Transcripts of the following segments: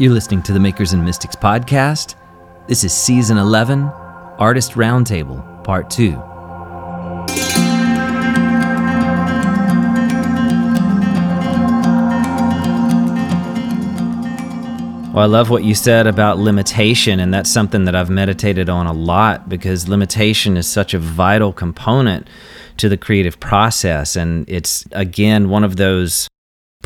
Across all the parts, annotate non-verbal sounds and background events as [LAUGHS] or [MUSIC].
You're listening to the Makers and Mystics podcast. This is season 11, Artist Roundtable, part 2. Well, I love what you said about limitation, and that's something that I've meditated on a lot because limitation is such a vital component to the creative process. And it's, again, one of those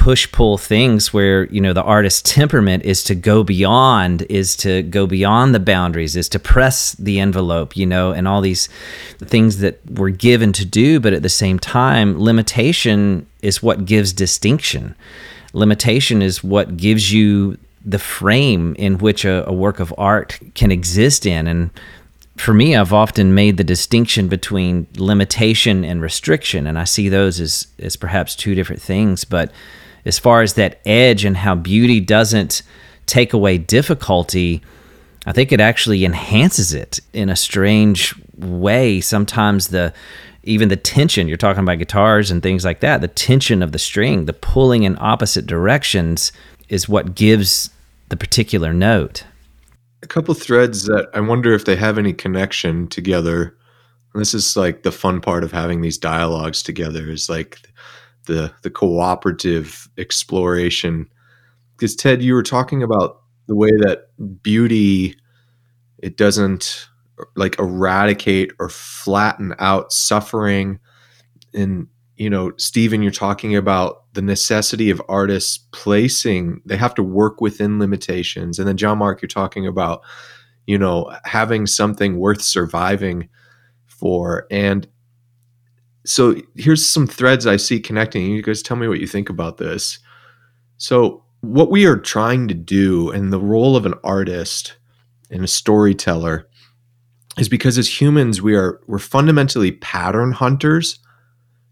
push pull things where you know the artist's temperament is to go beyond is to go beyond the boundaries is to press the envelope you know and all these things that we're given to do but at the same time limitation is what gives distinction limitation is what gives you the frame in which a, a work of art can exist in and for me, I've often made the distinction between limitation and restriction, and I see those as, as perhaps two different things. But as far as that edge and how beauty doesn't take away difficulty, I think it actually enhances it in a strange way. Sometimes the even the tension you're talking about guitars and things like that, the tension of the string, the pulling in opposite directions is what gives the particular note. A couple threads that I wonder if they have any connection together. And this is like the fun part of having these dialogues together is like the the cooperative exploration. Because ted you were talking about the way that beauty it doesn't like eradicate or flatten out suffering. And you know stephen you're talking about the necessity of artists placing they have to work within limitations. And then john mark you're talking about you know having something worth surviving for. And so here's some threads I see connecting. You guys tell me what you think about this. So, what we are trying to do and the role of an artist and a storyteller is because as humans we are we're fundamentally pattern hunters.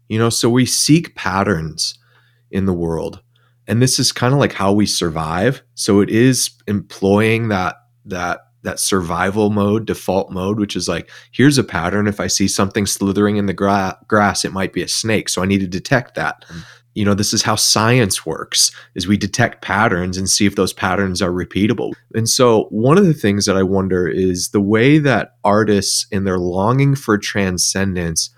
You know, so we seek patterns in the world. And this is kind of like how we survive. So it is employing that that that survival mode, default mode, which is like, here's a pattern. If I see something slithering in the gra- grass, it might be a snake. So I need to detect that. Mm. You know, this is how science works is we detect patterns and see if those patterns are repeatable. And so one of the things that I wonder is the way that artists in their longing for transcendence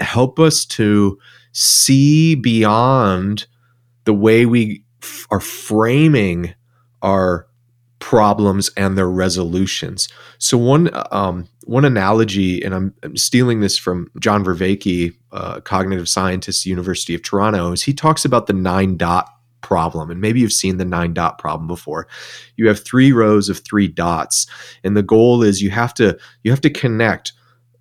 help us to see beyond the way we f- are framing our problems and their resolutions. So one um, one analogy, and I'm, I'm, stealing this from John Vervaeke, uh, cognitive scientist, University of Toronto, is he talks about the nine dot problem, and maybe you've seen the nine dot problem before. You have three rows of three dots, and the goal is you have to you have to connect.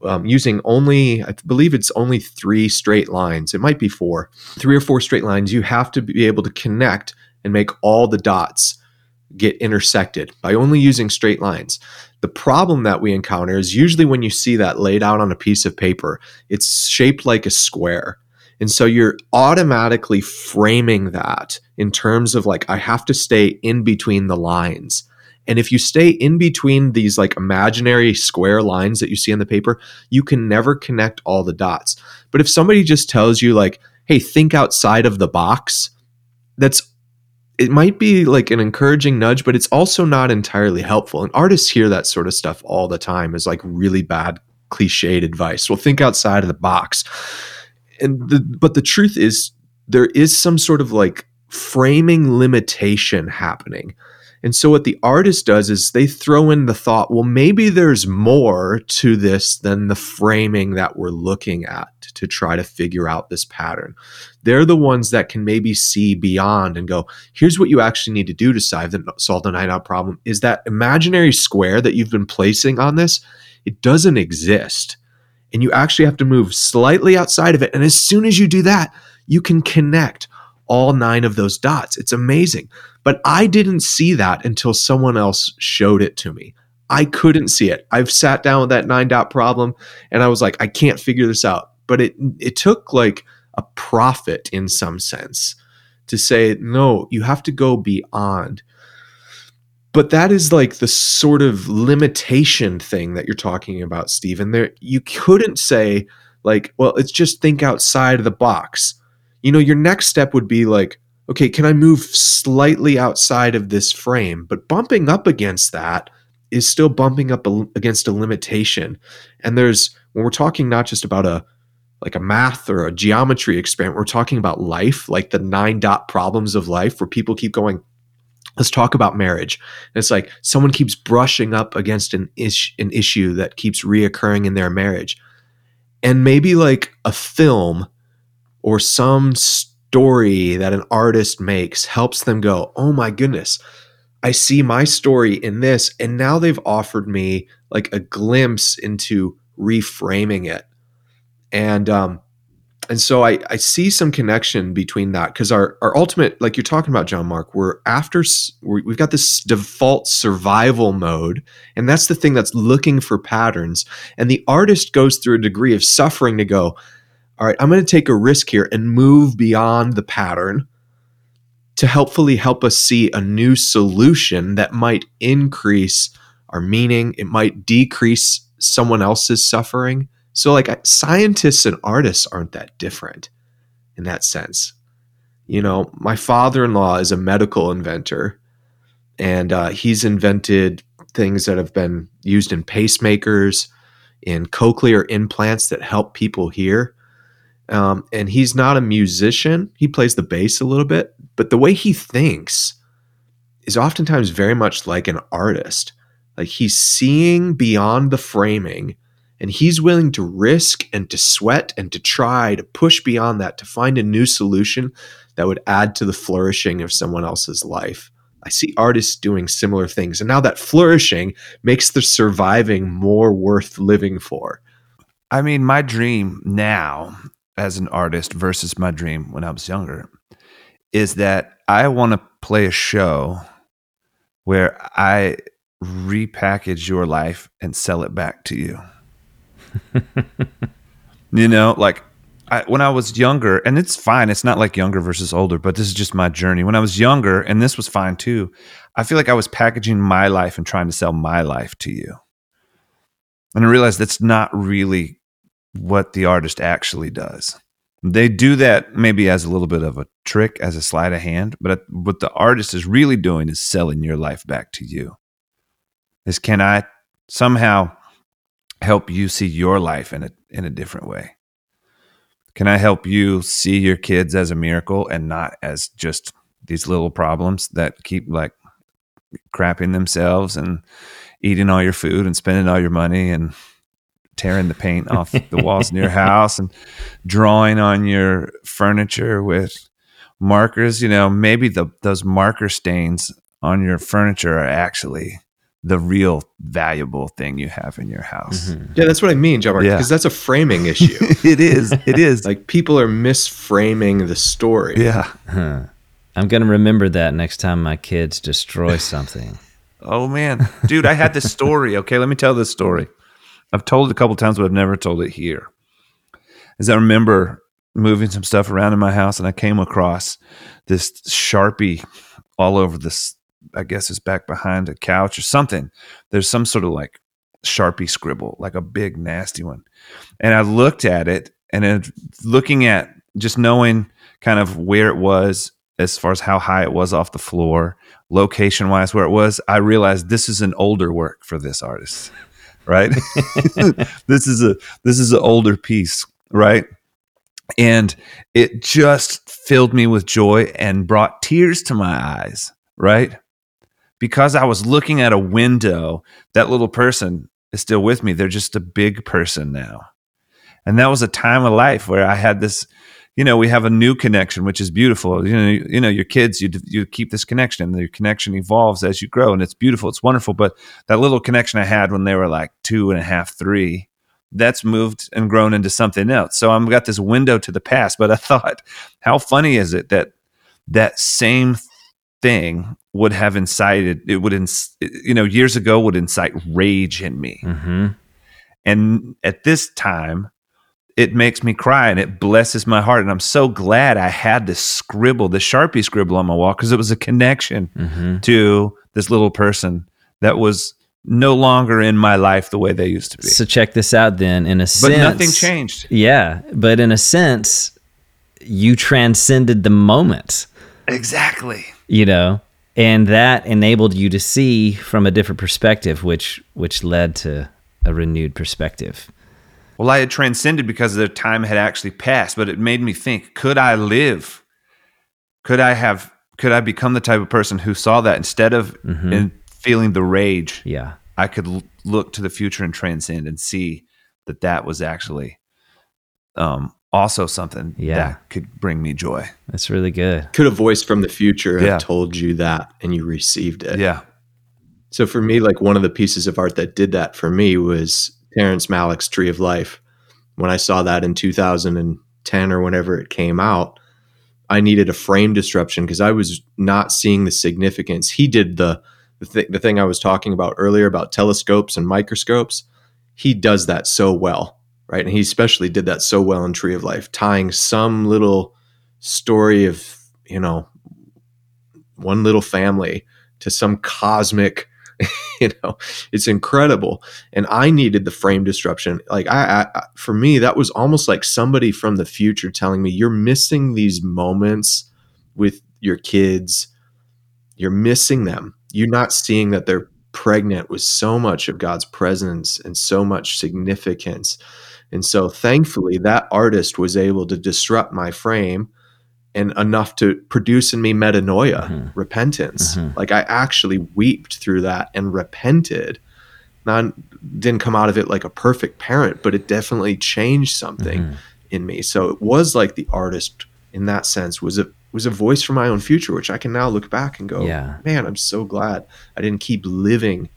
Um, using only, I believe it's only three straight lines. It might be four, three or four straight lines. You have to be able to connect and make all the dots get intersected by only using straight lines. The problem that we encounter is usually when you see that laid out on a piece of paper, it's shaped like a square. And so you're automatically framing that in terms of like, I have to stay in between the lines. And if you stay in between these like imaginary square lines that you see on the paper, you can never connect all the dots. But if somebody just tells you, like, hey, think outside of the box, that's it might be like an encouraging nudge, but it's also not entirely helpful. And artists hear that sort of stuff all the time as like really bad cliched advice. Well, think outside of the box. And the, but the truth is there is some sort of like framing limitation happening. And so what the artist does is they throw in the thought, well, maybe there's more to this than the framing that we're looking at to try to figure out this pattern. They're the ones that can maybe see beyond and go, here's what you actually need to do to solve the, solve the nine dot problem is that imaginary square that you've been placing on this, it doesn't exist. And you actually have to move slightly outside of it. And as soon as you do that, you can connect all nine of those dots. It's amazing. But I didn't see that until someone else showed it to me. I couldn't see it. I've sat down with that nine dot problem and I was like, I can't figure this out. But it it took like a prophet in some sense to say, no, you have to go beyond. But that is like the sort of limitation thing that you're talking about, Stephen. There you couldn't say, like, well, it's just think outside of the box. You know, your next step would be like, okay, can I move slightly outside of this frame? But bumping up against that is still bumping up against a limitation. And there's when we're talking not just about a like a math or a geometry experiment, we're talking about life, like the nine dot problems of life, where people keep going, let's talk about marriage. And it's like someone keeps brushing up against an, ish, an issue that keeps reoccurring in their marriage. And maybe like a film or some story that an artist makes helps them go, oh my goodness, I see my story in this. And now they've offered me like a glimpse into reframing it. And um, and so I, I see some connection between that because our, our ultimate like you're talking about john mark we're after we have got this default survival mode and that's the thing that's looking for patterns and the artist goes through a degree of suffering to go all right i'm going to take a risk here and move beyond the pattern to helpfully help us see a new solution that might increase our meaning it might decrease someone else's suffering so, like, scientists and artists aren't that different in that sense. You know, my father in law is a medical inventor, and uh, he's invented things that have been used in pacemakers, in cochlear implants that help people hear. Um, and he's not a musician, he plays the bass a little bit, but the way he thinks is oftentimes very much like an artist. Like he's seeing beyond the framing and he's willing to risk and to sweat and to try to push beyond that to find a new solution that would add to the flourishing of someone else's life. I see artists doing similar things. And now that flourishing makes the surviving more worth living for. I mean, my dream now as an artist versus my dream when I was younger is that I want to play a show where I repackage your life and sell it back to you. [LAUGHS] you know, like I, when I was younger, and it's fine. It's not like younger versus older, but this is just my journey. When I was younger, and this was fine too, I feel like I was packaging my life and trying to sell my life to you. And I realized that's not really what the artist actually does. They do that maybe as a little bit of a trick, as a sleight of hand, but what the artist is really doing is selling your life back to you. Is can I somehow help you see your life in a in a different way? Can I help you see your kids as a miracle and not as just these little problems that keep like crapping themselves and eating all your food and spending all your money and tearing the paint off the walls in your [LAUGHS] house and drawing on your furniture with markers, you know, maybe the those marker stains on your furniture are actually the real valuable thing you have in your house. Mm-hmm. Yeah, that's what I mean, John Mark, because yeah. that's a framing [LAUGHS] issue. it is. It is. like people are misframing the story. Yeah. Huh. I'm going to remember that next time my kids destroy something. [LAUGHS] oh man, dude, I had this story. Okay, let me tell this story. I've told it a couple times, but I've never told it here. As I remember moving some stuff around in my house, and I came across this sharpie all over this I guess is back behind a couch or something. There's some sort of like Sharpie scribble, like a big nasty one. And I looked at it and then looking at just knowing kind of where it was as far as how high it was off the floor, location wise where it was, I realized this is an older work for this artist. Right? [LAUGHS] this is a this is an older piece, right? And it just filled me with joy and brought tears to my eyes, right? because I was looking at a window, that little person is still with me. They're just a big person now. And that was a time of life where I had this, you know, we have a new connection, which is beautiful. You know, you, you know, your kids, you you keep this connection, and your connection evolves as you grow, and it's beautiful, it's wonderful. But that little connection I had when they were like two and a half, three, that's moved and grown into something else. So I've got this window to the past. But I [LAUGHS] thought, how funny is it that that same thing would have incited it would ins- you know years ago would incite rage in me mm-hmm. and at this time it makes me cry and it blesses my heart. And i'm so glad i had this scribble the sharpie scribble on my wall because it was a connection mm-hmm. to this little person that was no longer in my life the way they used to be. So check this out then. In a sense but nothing changed. Yeah but in a sense you transcended the moment. Exactly. you know and that enabled you to see from a different perspective which which led to a renewed perspective Well, I had transcended because the time had actually passed, but it made me think: Could I live? Could I have? Could I become the type of person who saw that instead of in feeling the rage? yeah I could l- look to the future and transcend and see that that was actually um, also something Yeah. that could bring me joy. that's really good Could a voice from the future have told you that and you received it? Yeah. So for me, like one of the pieces of art that did that for me was Terrence Malick's Tree of Life. When I saw that in 2010 or whenever it came out, I needed a frame disruption because I was not seeing the significance. He did the the, th- the thing I was talking about earlier about telescopes and microscopes. He does that so well, right? And he especially did that so well in Tree of Life, tying some little story of you know one little family to some cosmic [LAUGHS] you know it's incredible. And i needed the frame disruption. Like I, I for me that was almost like somebody from the future telling me you're missing these moments with your kids. You're missing them. You're not seeing that they're pregnant with so much of god's presence and so much significance. And so thankfully that artist was able to disrupt my frame and enough to produce in me metanoia, Mhm. repentance. Mhm. Like I actually wept through that and repented. Now, didn't come out of it like a perfect parent, but it definitely changed something Mhm. in me. So it was like the artist in that sense was a was a voice for my own future, which I can now look back and go, Yeah. man, I'm so glad I didn't keep living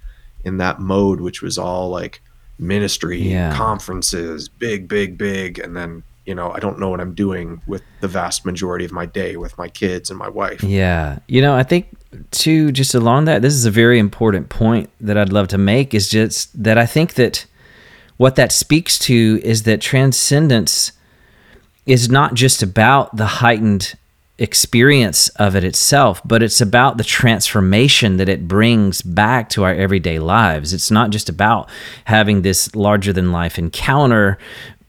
in that mode, which was all like ministry, Yeah. conferences, big, big, big, and then you know I don't know what I'm doing with the vast majority of my day with my kids and my wife. Yeah. You know, I think too, just along that, this is a very important point that I'd love to make is just that I think that what that speaks to is that transcendence is not just about the heightened experience of it itself, but it's about the transformation that it brings back to our everyday lives. It's not just about having this larger than life encounter,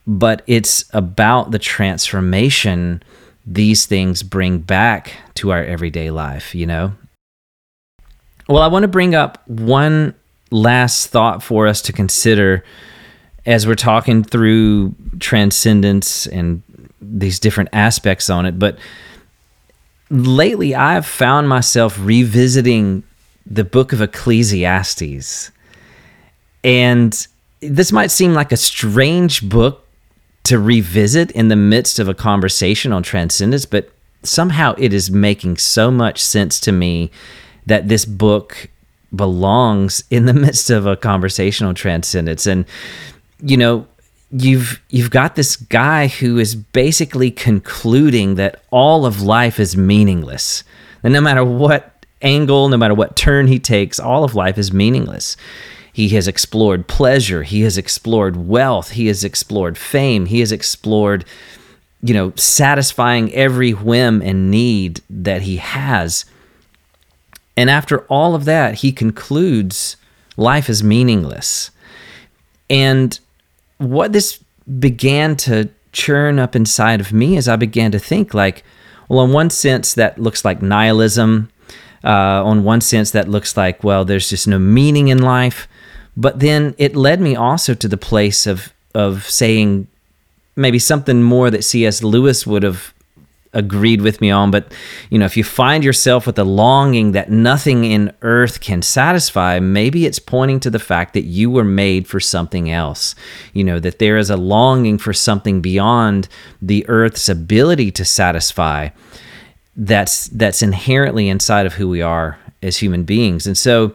but it's about the transformation these things bring back to our everyday life, you know? Well, I want to bring up one last thought for us to consider as we're talking through transcendence and these different aspects on it. But lately, I've found myself revisiting the book of Ecclesiastes. And this might seem like a strange book to revisit in the midst of a conversation on transcendence, but somehow it is making so much sense to me that this book belongs in the [LAUGHS] midst of a conversation on transcendence. And you know, you've you've got this guy who is basically concluding that all of life is meaningless. And no matter what angle, no matter what turn he takes, all of life is meaningless. He has explored pleasure, he has explored wealth, he has explored fame, he has explored you know, satisfying every whim and need that he has. And after all of that, he concludes life is meaningless. And what this began to churn up inside of me as I began to think, like, well, in one sense, that looks like nihilism. Uh, on one sense, that looks like, well, there's just no meaning in life. But then it led me also to the place of of saying maybe something more that C.S. Lewis would have agreed with me on. But you know, if you find yourself with a longing that nothing in earth can satisfy, maybe it's pointing to the fact that you were made for something else. You know, that there is a longing for something beyond the earth's ability to satisfy. That's that's inherently inside of who we are as human beings. And so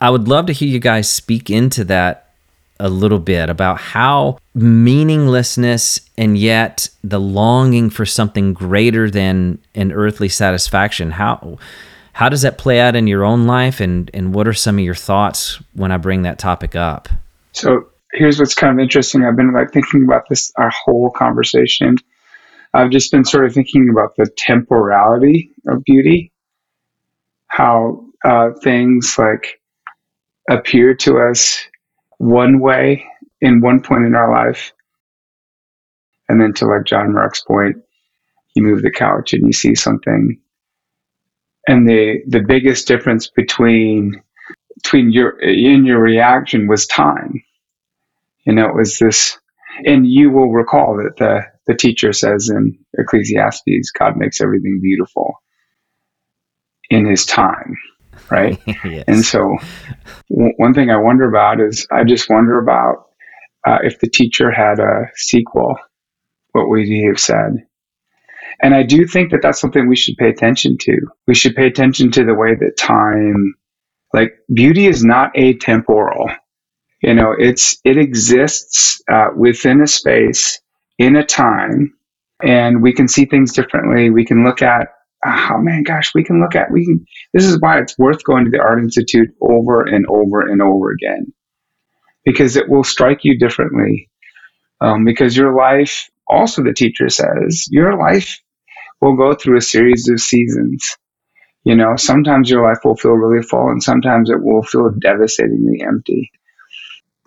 I would love to hear you guys speak into that a little bit about how meaninglessness and yet the longing for something greater than an earthly satisfaction how how does that play out in your own life and and what are some of your thoughts when I bring that topic up So here's what's kind of interesting. I've been like thinking about this our whole conversation. I've just been sort of thinking about the temporality of beauty, how uh, things like appear to us one way in one point in our life, and then to like John Mark's point, you move the couch and you see something. And the the biggest difference between between your in your reaction was time. You know, it was this, and you will recall that the the teacher says in Ecclesiastes, God makes everything beautiful in His time, right? [LAUGHS] yes. And so, w- one thing I wonder about is I just wonder about uh, if the teacher had a sequel, what would he have said? And I do think that that's something we should pay attention to. We should pay attention to the way that time, like beauty, is not atemporal. You know, it's it exists uh, within a space in a time, and we can see things differently. We can look at oh man, gosh, we can look at we can. This is why it's worth going to the Art Institute over and over and over again, because it will strike you differently. Um, because your life, also the teacher says, your life will go through a series of seasons. You know, sometimes your life will feel really full, and sometimes it will feel devastatingly empty.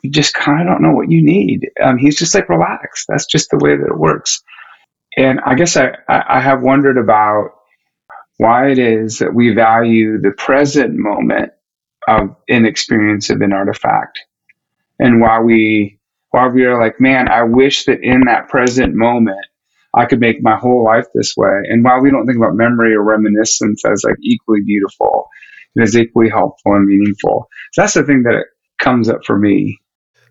You just kind of don't know what you need. Um, he's just like, relax. That's just the way that it works. And I guess I, I have wondered about why it is that we value the present moment of an experience of an artifact. And why we why we are like man i wish that in that present moment i could make my whole life this way and while we don't think about memory or reminiscence as like equally beautiful and as equally helpful and meaningful. So that's the thing that comes up for me.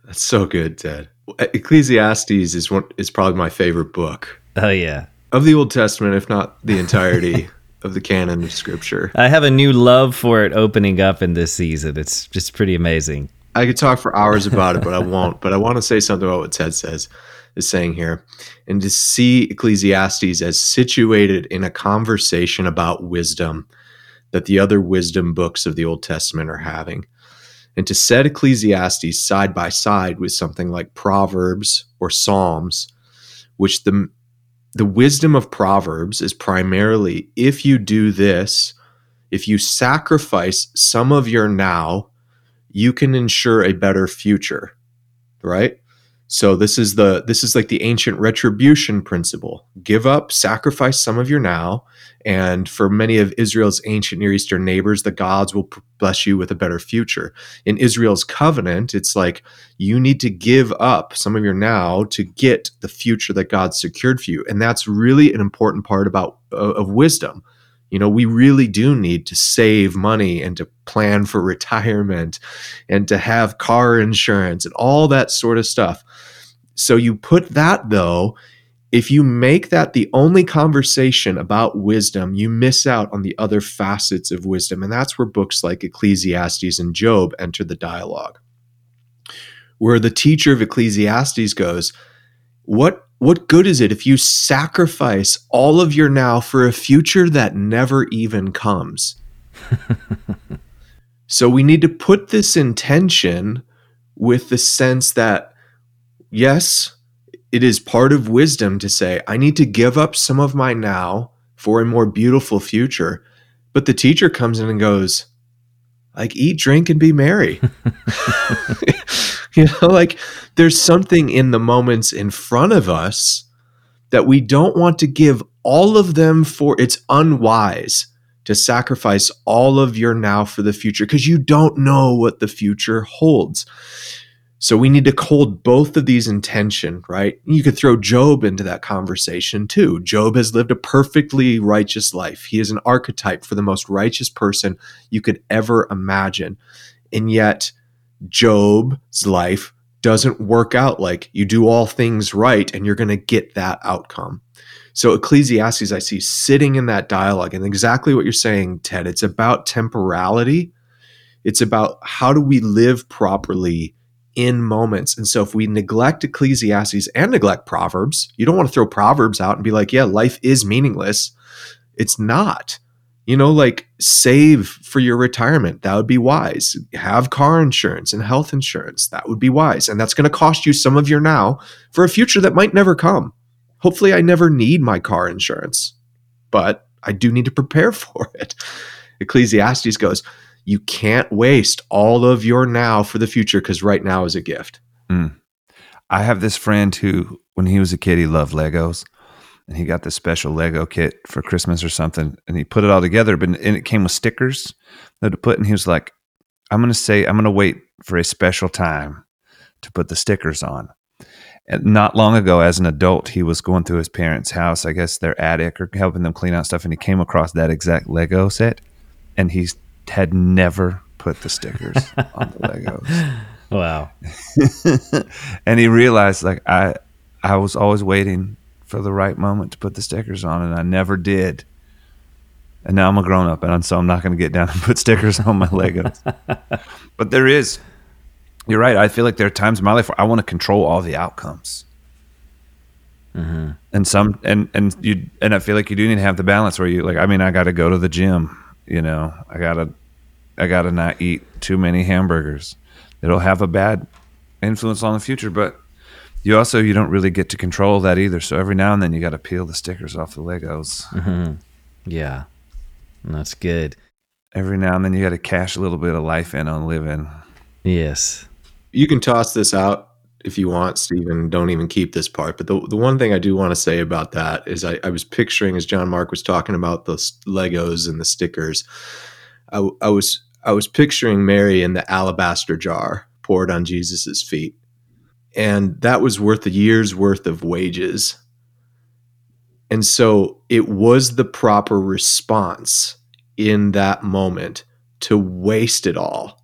That's so good, Ted. Ecclesiastes is one is probably my favorite book. Oh yeah. of the Old Testament, if not the entirety [LAUGHS] of the canon of Scripture. I have a new love for it opening up in this season. It's just pretty amazing. I could talk for hours about it, but I won't. But I want to say something about what Ted says is saying here, and to see Ecclesiastes as situated in a conversation about wisdom that the other wisdom books of the Old Testament are having, and to set Ecclesiastes side by side with something like Proverbs or Psalms, which the the wisdom of Proverbs is primarily if you do this, if you sacrifice some of your now you can ensure a better future right so this is the this is like the ancient retribution principle. Give up sacrifice some of your now and for many of israel's ancient near eastern neighbors the gods will bless you with a better future. In israel's covenant it's like you need to give up some of your now to get the future that god secured for you. And that's really an important part about of wisdom you know, we really do need to save money and to plan for retirement and to have car insurance and all that sort of stuff. So you put that though, if you make that the only conversation about wisdom, you miss out on the other facets of wisdom. And that's where books like Ecclesiastes and Job enter the dialogue. Where the teacher of Ecclesiastes goes, What what good is it if you sacrifice all of your now for a future that never even comes? [LAUGHS] so we need to put this intention with the sense that, yes, it is part of wisdom to say, I need to give up some of my now for a more beautiful future. But the teacher comes in and goes, like, eat, drink, and be merry. [LAUGHS] [LAUGHS] you know, like there's something in the moments in front of us that we don't want to give all of them for it's unwise to sacrifice all of your now for the future because you don't know what the future holds. So we need to hold both of these in tension, right? You could throw Job into that conversation too. Job has lived a perfectly righteous life. He is an archetype for the most righteous person you could ever imagine. And yet, Job's life doesn't work out like you do all things right and you're going to get that outcome. So, Ecclesiastes, I see sitting in that dialogue, and exactly what you're saying, Ted. It's about temporality, it's about how do we live properly in moments. And so, if we neglect Ecclesiastes and neglect Proverbs, you don't want to throw Proverbs out and be like, yeah, life is meaningless. It's not you know, like save for your retirement. That would be wise. Have car insurance and health insurance. That would be wise. And that's going to cost you some of your now for a future that might never come. Hopefully, I never need my car insurance, but I do need to prepare [LAUGHS] for it. Ecclesiastes goes, You can't waste all of your now for the future because right now is a gift. Mm. I have this friend who, when he was a kid, he loved Legos. And he got this special Lego kit for Christmas or something, and he put it all together. But and it came with stickers that to put, and he was like, "I'm going to say I'm going to wait for a special time to put the stickers on." And not long ago, as an adult, he was going through his parents' house, I guess their attic, or helping them clean out stuff, and he came across that exact Lego set, and he had never put the stickers [LAUGHS] on the Legos. Wow. [LAUGHS] and he realized like I I was always waiting for the right moment to put the stickers on and I never did. And now I'm a grown up and so I'm not going to get down and [LAUGHS] put stickers on my Legos. [LAUGHS] but there is you're right. I feel like there are times in my life where I want to control all the outcomes. Mm-hmm. And some and and you and I feel like you do need to have the balance where you like I mean I got to go to the gym, you know. I got to I got to not eat too many hamburgers. It'll have a bad influence on the future, but you also you don't really get to control that either. So every now and then you got to peel the stickers off the Legos. Mm-hmm. Yeah, that's good. Every now and then you got to cash a little bit of life in on living. Yes. You can toss this out if you want, Stephen. Don't even keep this part. But the, the one thing I do want to say about that is I, I was picturing as John Mark was talking about the Legos and the stickers. I, I was I was picturing Mary in the alabaster jar poured on Jesus's feet. And that was worth a year's worth of wages. And so it was the proper response in that moment to waste it all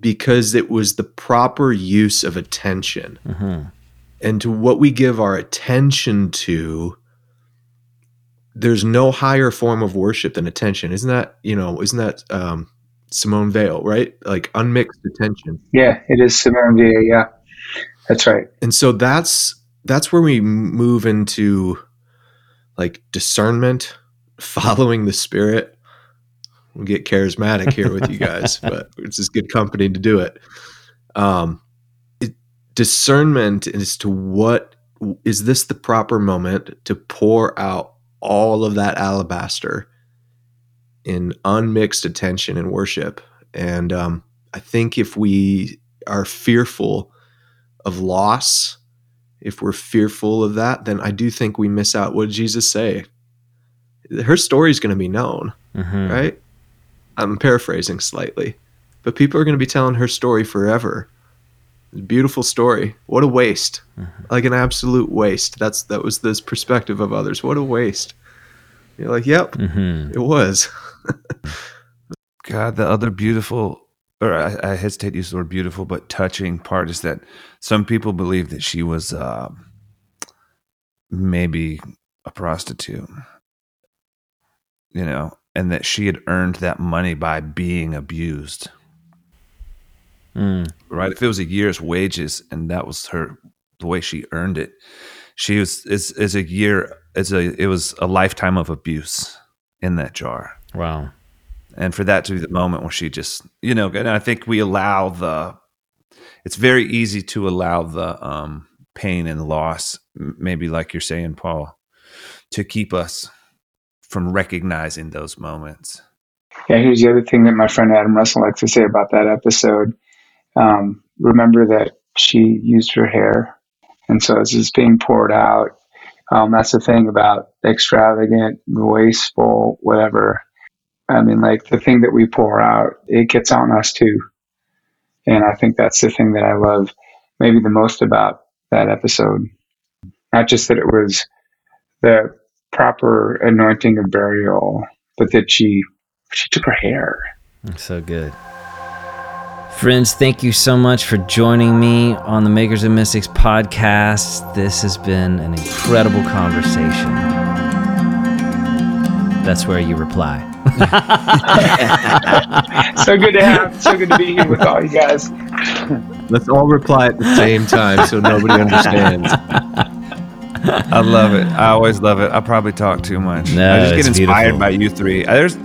because it was the proper use of attention. Mm-hmm. And to what we give our attention to, there's no higher form of worship than attention. Isn't that, you know, isn't that um, Simone Weil, right? Like unmixed attention. Yeah, it is Simone Weil. Yeah, that's right. And so that's that's where we move into like discernment, [LAUGHS] following the spirit. We get charismatic here with you guys, [LAUGHS] but it's just good company to do it. Um, it, discernment as to what is this the proper moment to pour out all of that alabaster in unmixed attention and worship. And um, I think if we are fearful of loss, if we're fearful of that, then I do think we miss out. What did Jesus say? Her story is going to be known, mm-hmm. right? I'm paraphrasing slightly, but people are going to be telling her story forever. Beautiful story. What a waste! Mm-hmm. Like an absolute waste. That's that was this perspective of others. What a waste. You're like, yep, mm-hmm. it was. [LAUGHS] God, the other beautiful, or I, I, hesitate to use the word beautiful, but touching part is that some people believe that she was uh, maybe a prostitute, you know, and that she had earned that money by being abused. Mm. Right? If it was a year's wages and that was her, the way she earned it, she was is is a year. It's a it was a lifetime of abuse in that jar. Wow and for that to be the moment where she just you know and i think we allow the it's very easy to allow the um pain and loss maybe like you're saying paul to keep us from recognizing those moments. Yeah here's the other thing that my friend adam russell likes to say about that episode. Um, remember that she used her hair and so as it's being poured out. Um, that's the thing about extravagant wasteful whatever I mean, like the thing that we pour out, it gets on us too. And I think that's the thing that I love maybe the most about that episode. Not just that it was the proper anointing of burial, but that she she took her hair. So good. Friends, thank you so much for joining me on the Makers and Mystics podcast. This has been an incredible conversation. That's where you reply. [LAUGHS] so good to have, so good to be here with all you guys. Let's all reply at the same time so nobody understands. I love it. I always love it. I probably talk too much. No, I just get inspired beautiful. by you three. Uh, there's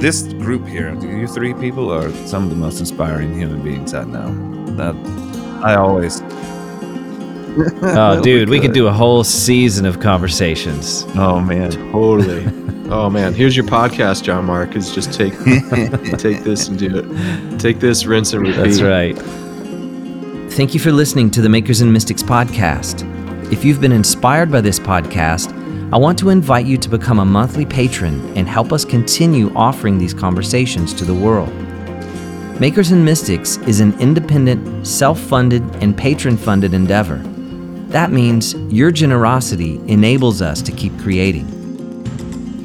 this group here. You three people are some of the most inspiring human beings I know. That I always. oh, [LAUGHS] dude, we could do a whole season of conversations. Oh man, totally. Oh man, here's your podcast, John Mark. Is just take [LAUGHS] take this and do it. Take this, rinse and repeat. That's right. Thank you for listening to the Makers and Mystics podcast. If you've been inspired by this podcast, I want to invite you to become a monthly patron and help us continue offering these conversations to the world. Makers and Mystics is an independent, self funded, and patron funded endeavor. That means your generosity enables us to keep creating.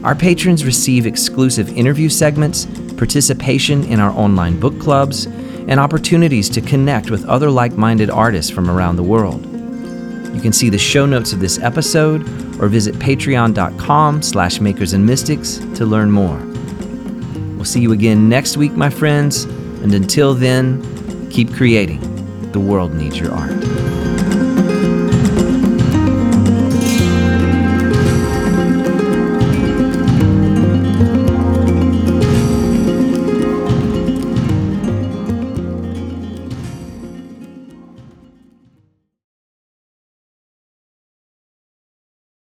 Our patrons receive exclusive interview segments, participation in our online book clubs, and opportunities to connect with other like minded artists from around the world. You can see the show notes of this episode or visit patreon.com slash makers and mystics to learn more. We'll see you again next week, my friends, and until then, keep creating. The world needs your art.